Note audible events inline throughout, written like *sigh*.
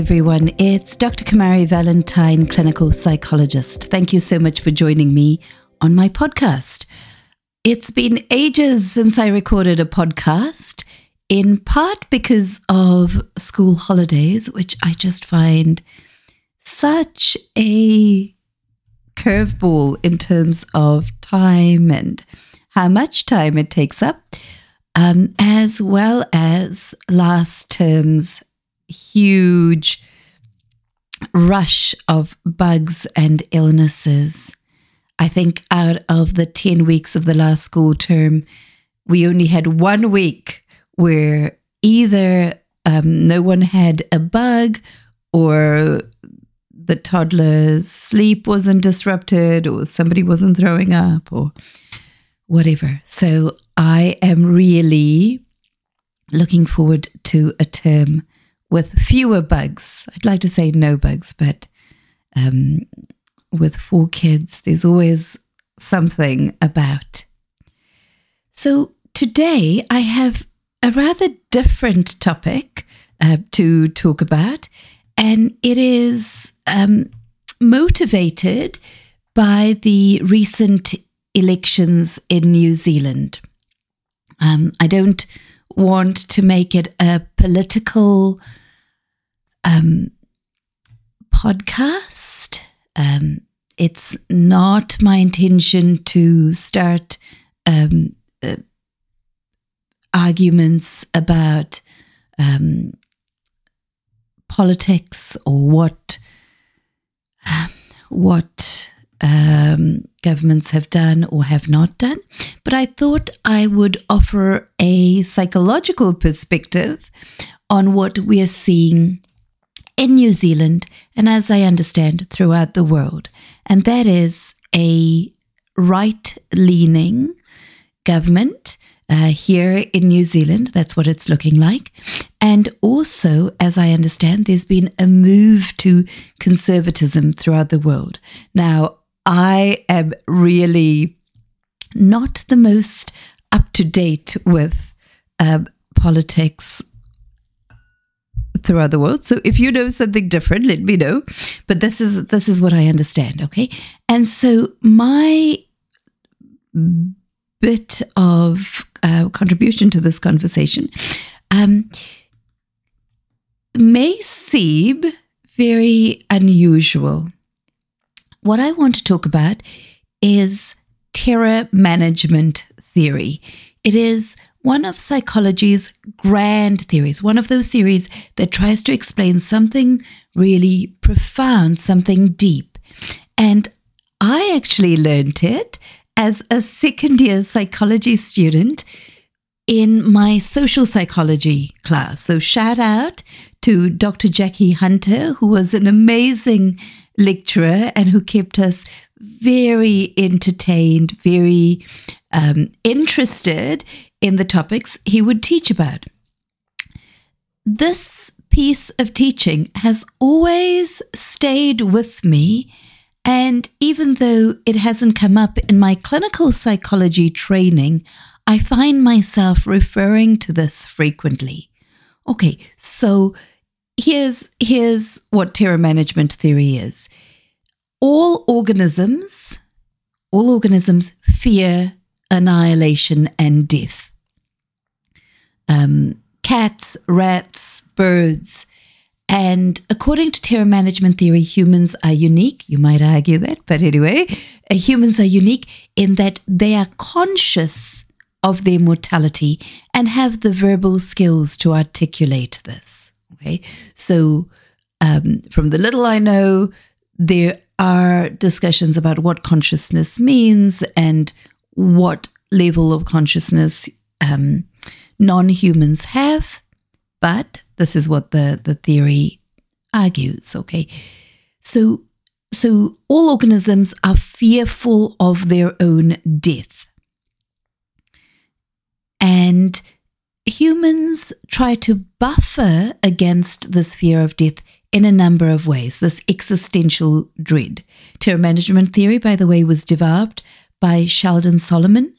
Everyone. It's Dr. Kumari Valentine, clinical psychologist. Thank you so much for joining me on my podcast. It's been ages since I recorded a podcast, in part because of school holidays, which I just find such a curveball in terms of time and how much time it takes up, um, as well as last term's huge rush of bugs and illnesses. I think out of the 10 weeks of the last school term, we only had one week where either um, no one had a bug or the toddler's sleep wasn't disrupted or somebody wasn't throwing up or whatever. So I am really looking forward to a term with fewer bugs. I'd like to say no bugs, but um, with four kids, there's always something about. So today I have a rather different topic uh, to talk about, and it is um, motivated by the recent elections in New Zealand. Um, I don't want to make it a political um, podcast. Um, it's not my intention to start um, uh, arguments about um, politics or what *sighs* what um, governments have done or have not done. But I thought I would offer a psychological perspective on what we are seeing in New Zealand and, as I understand, throughout the world. And that is a right leaning government uh, here in New Zealand. That's what it's looking like. And also, as I understand, there's been a move to conservatism throughout the world. Now, I am really not the most up to date with um, politics throughout the world. So if you know something different, let me know. But this is this is what I understand, okay? And so my bit of uh, contribution to this conversation um, may seem very unusual. What I want to talk about is terror management theory. It is one of psychology's grand theories, one of those theories that tries to explain something really profound, something deep. And I actually learned it as a second year psychology student in my social psychology class. So, shout out to Dr. Jackie Hunter, who was an amazing lecturer and who kept us very entertained, very um, interested in the topics he would teach about. This piece of teaching has always stayed with me. And even though it hasn't come up in my clinical psychology training, I find myself referring to this frequently. Okay, so here's here's what terror management theory is. All organisms, all organisms fear annihilation and death. Um, cats, rats, birds. And according to terror management theory, humans are unique. You might argue that, but anyway, uh, humans are unique in that they are conscious of their mortality and have the verbal skills to articulate this. Okay, so um, from the little I know, there are discussions about what consciousness means and what level of consciousness um, non humans have, but this is what the, the theory argues. Okay. So, so all organisms are fearful of their own death. And humans try to buffer against this fear of death in a number of ways, this existential dread. Terror management theory, by the way, was developed by Sheldon Solomon,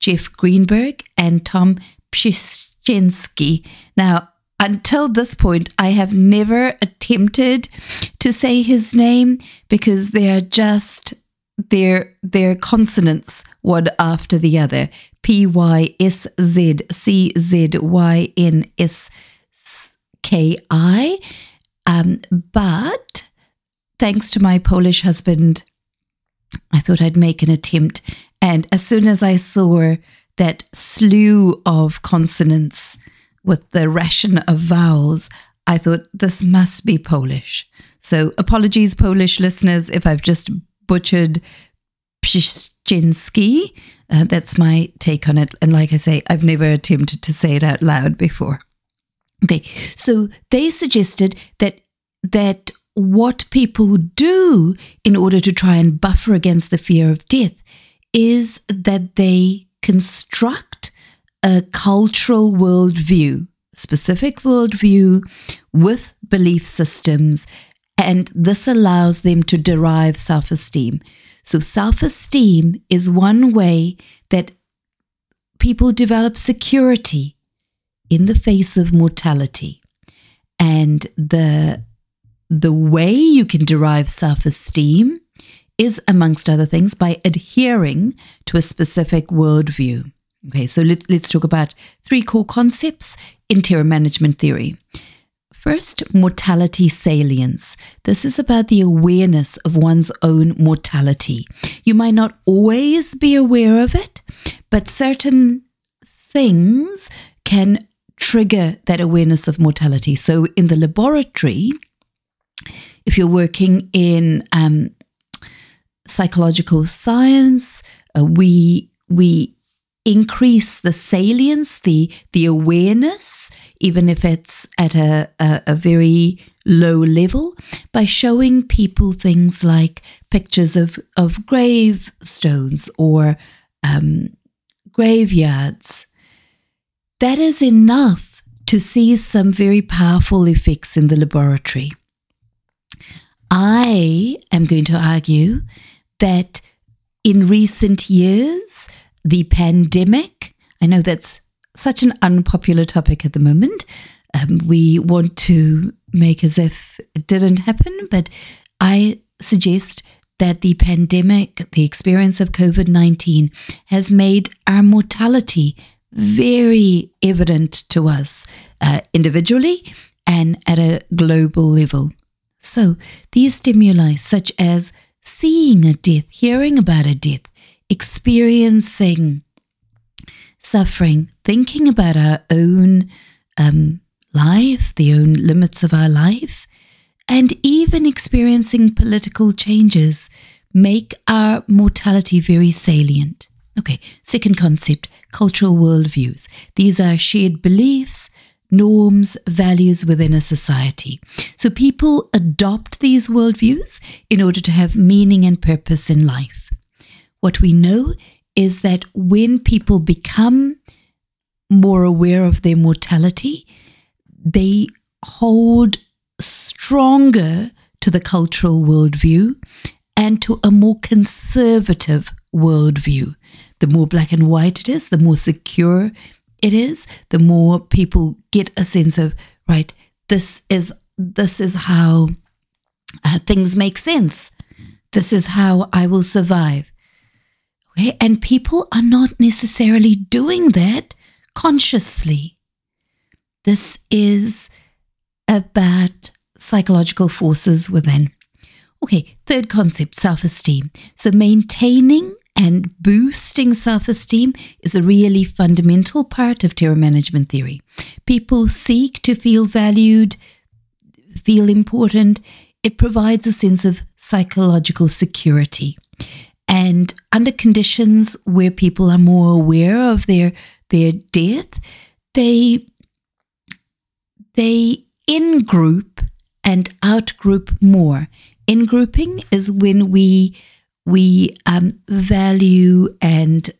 Jeff Greenberg, and Tom Pyszczynski. Now, until this point, I have never attempted to say his name because they're just their their consonants one after the other. P Y S Z C Z Y N S K I. Um, but thanks to my Polish husband, I thought I'd make an attempt. And as soon as I saw that slew of consonants with the ration of vowels, I thought this must be Polish. So apologies, Polish listeners, if I've just butchered Pyszczynski. Uh, that's my take on it. And like I say, I've never attempted to say it out loud before. Okay, so they suggested that that what people do in order to try and buffer against the fear of death is that they construct a cultural worldview, specific worldview with belief systems, and this allows them to derive self esteem. So, self esteem is one way that people develop security in the face of mortality. And the, the way you can derive self esteem is, amongst other things, by adhering to a specific worldview. Okay, so let, let's talk about three core concepts in terror management theory. First, mortality salience. This is about the awareness of one's own mortality. You might not always be aware of it, but certain things can trigger that awareness of mortality. So, in the laboratory, if you're working in um, psychological science, uh, we we increase the salience, the the awareness, even if it's at a, a, a, very low level, by showing people things like pictures of, of gravestones or um, graveyards. That is enough to see some very powerful effects in the laboratory. I am going to argue that in recent years, the pandemic, I know that's such an unpopular topic at the moment. Um, we want to make as if it didn't happen, but I suggest that the pandemic, the experience of COVID 19, has made our mortality very evident to us uh, individually and at a global level. So, these stimuli, such as seeing a death, hearing about a death, experiencing suffering, thinking about our own um, life, the own limits of our life, and even experiencing political changes make our mortality very salient. Okay, second concept cultural worldviews. These are shared beliefs, norms, values within a society. So people adopt these worldviews in order to have meaning and purpose in life. What we know is that when people become more aware of their mortality, they hold stronger to the cultural worldview and to a more conservative worldview. The more black and white it is, the more secure it is, the more people get a sense of, right, this is this is how uh, things make sense. This is how I will survive. And people are not necessarily doing that consciously. This is about psychological forces within. Okay, third concept self esteem. So, maintaining and boosting self esteem is a really fundamental part of terror management theory. People seek to feel valued, feel important. It provides a sense of psychological security. And under conditions where people are more aware of their their death, they they in group and out group more. In grouping is when we we um, value and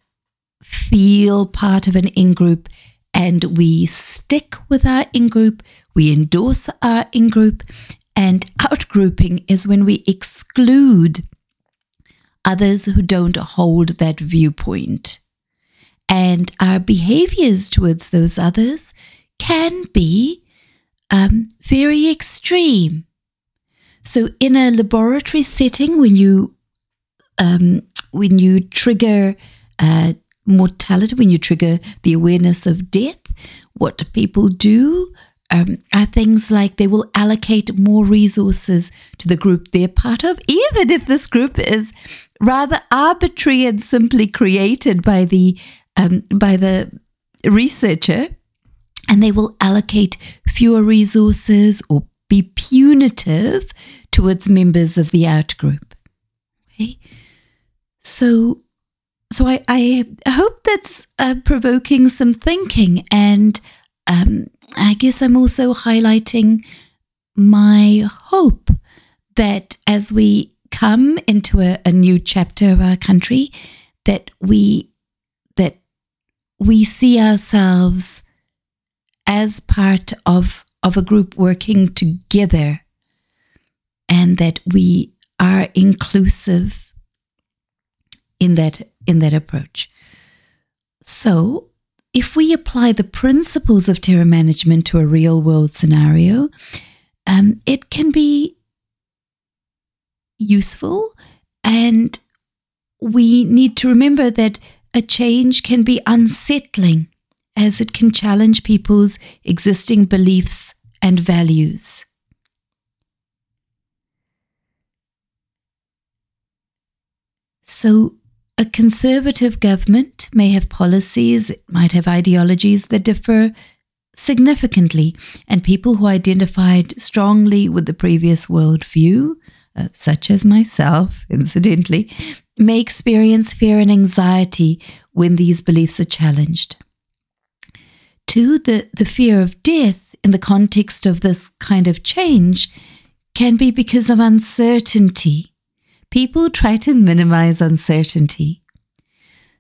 feel part of an in group and we stick with our in group, we endorse our in group, and out grouping is when we exclude others who don't hold that viewpoint. And our behaviors towards those others can be um, very extreme. So, in a laboratory setting, when you um, when you trigger uh, mortality, when you trigger the awareness of death, what people do? Um, are things like they will allocate more resources to the group they're part of, even if this group is rather arbitrary and simply created by the um, by the researcher, and they will allocate fewer resources or be punitive towards members of the outgroup. Okay, so so I, I hope that's uh, provoking some thinking, and um, I guess I'm also highlighting my hope that as we come into a, a new chapter of our country, that we that we see ourselves as part of of a group working together and that we are inclusive in that in that approach. So, if we apply the principles of terror management to a real world scenario, um, it can be useful. And we need to remember that a change can be unsettling as it can challenge people's existing beliefs and values. So, a conservative government may have policies, it might have ideologies that differ significantly, and people who identified strongly with the previous worldview, uh, such as myself, *laughs* incidentally, may experience fear and anxiety when these beliefs are challenged. Two, the, the fear of death in the context of this kind of change can be because of uncertainty people try to minimize uncertainty.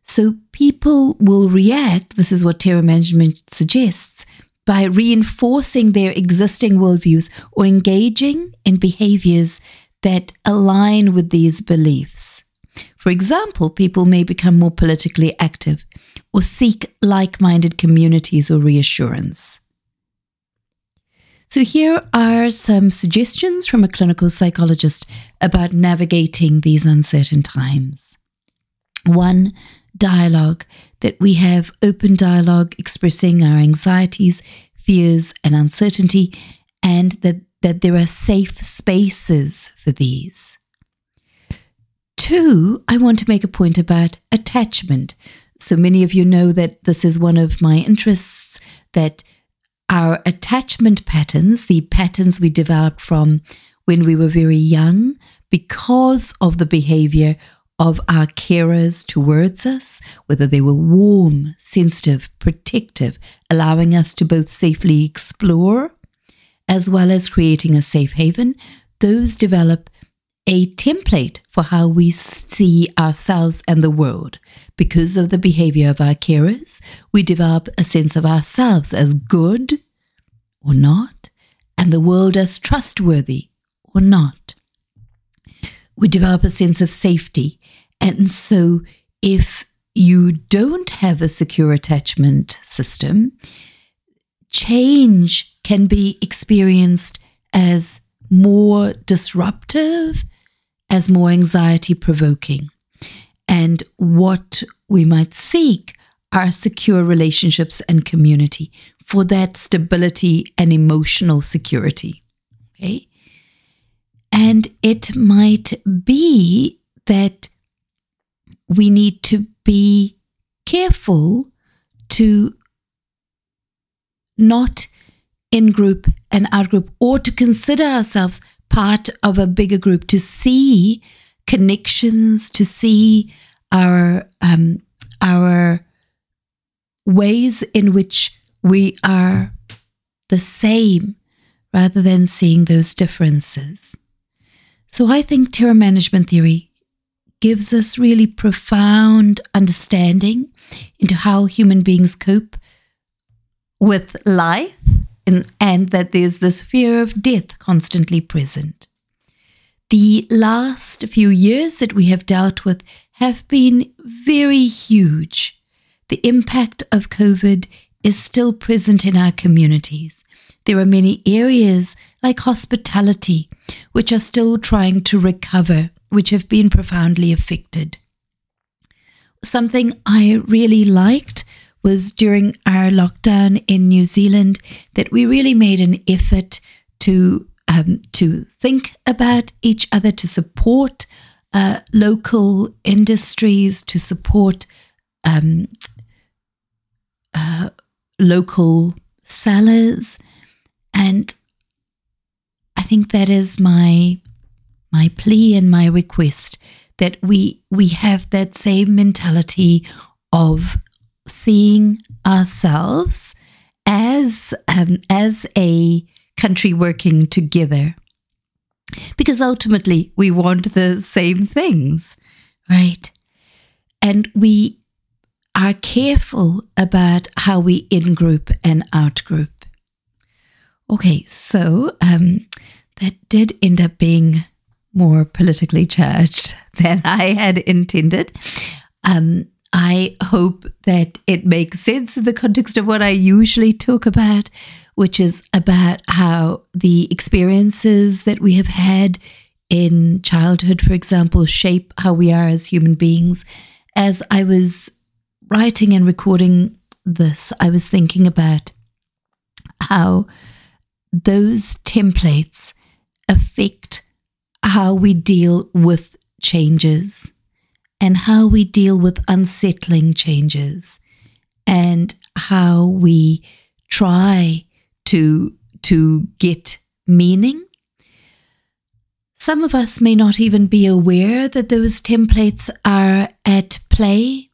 So people will react, this is what terror management suggests, by reinforcing their existing worldviews or engaging in behaviors that align with these beliefs. For example, people may become more politically active or seek like minded communities or reassurance. So, here are some suggestions from a clinical psychologist about navigating these uncertain times. One, dialogue, that we have open dialogue expressing our anxieties, fears, and uncertainty, and that, that there are safe spaces for these. Two, I want to make a point about attachment. So many of you know that this is one of my interests, that our attachment patterns, the patterns we developed from when we were very young, because of the behavior of our carers towards us, whether they were warm, sensitive, protective, allowing us to both safely explore as well as creating a safe haven, those develop a template for how we see ourselves and the world. Because of the behavior of our carers, we develop a sense of ourselves as good or not, and the world as trustworthy or not. We develop a sense of safety. And so, if you don't have a secure attachment system, change can be experienced as more disruptive as more anxiety provoking. And what we might seek are secure relationships and community for that stability and emotional security. Okay. And it might be that we need to be careful to not in group and out group or to consider ourselves part of a bigger group, to see connections, to see our um, our ways in which we are the same rather than seeing those differences. So I think terror management theory gives us really profound understanding into how human beings cope with life and, and that there's this fear of death constantly present. The last few years that we have dealt with have been very huge. The impact of COVID is still present in our communities. there are many areas like hospitality which are still trying to recover, which have been profoundly affected. Something I really liked was during our lockdown in New Zealand that we really made an effort to um, to think about each other, to support uh, local industries, to support um, uh, local sellers, and I think that is my my plea and my request that we we have that same mentality of seeing ourselves as um, as a country working together. Because ultimately we want the same things right? And we are careful about how we in group and out group okay so um, that did end up being more politically charged *laughs* than i had intended. Um, I hope that it makes sense in the context of what I usually talk about, which is about how the experiences that we have had in childhood, for example, shape how we are as human beings. As I was writing and recording this, I was thinking about how those templates affect how we deal with changes and how we deal with unsettling changes and how we try to to get meaning. Some of us may not even be aware that those templates are at play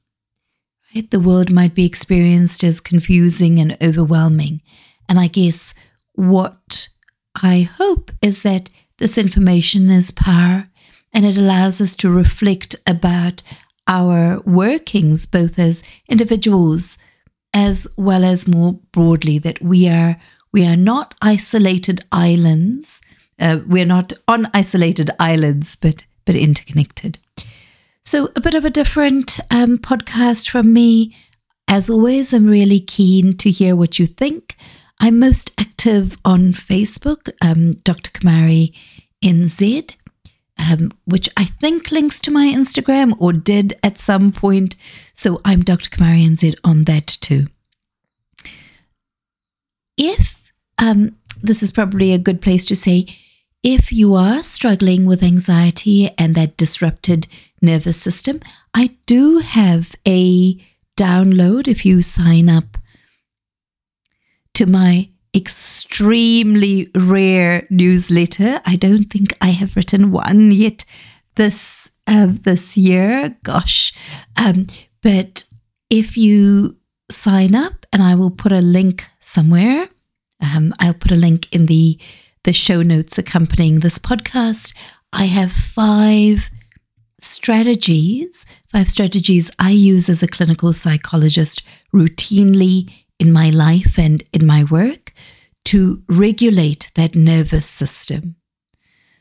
right? The world might be experienced as confusing and overwhelming. And i guess what i hope is that this information is power and it allows us to reflect about our workings, both as individuals as well as more broadly, that we are we are not isolated islands. Uh, we're not on isolated islands, but but interconnected. So a bit of a different um, podcast from me. As always, I'm really keen to hear what you think. I'm most active on Facebook, um, Dr. Kumari NZ um, which I think links to my Instagram or did at some point. So I'm Dr. Kumari NZ on that too. If um, this is probably a good place to say, if you are struggling with anxiety and that disrupted nervous system, I do have a download if you sign up to my extremely rare newsletter. I don't think I have written one yet this uh, this year. Gosh, um, but if you sign up, and I will put a link somewhere. Um, I'll put a link in the the show notes accompanying this podcast. I have five strategies, five strategies I use as a clinical psychologist routinely in my life and in my work to regulate that nervous system.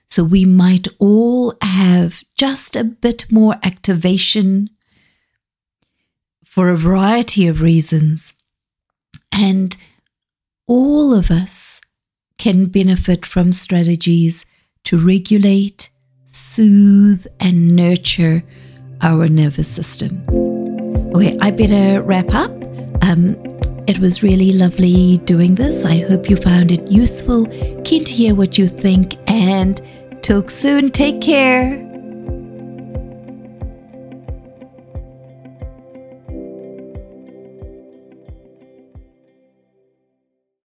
So we might all have just a bit more activation for a variety of reasons. And all of us can benefit from strategies to regulate, soothe, and nurture our nervous systems. Okay, I better wrap up. Um, it was really lovely doing this. I hope you found it useful. Keen to hear what you think and talk soon. Take care.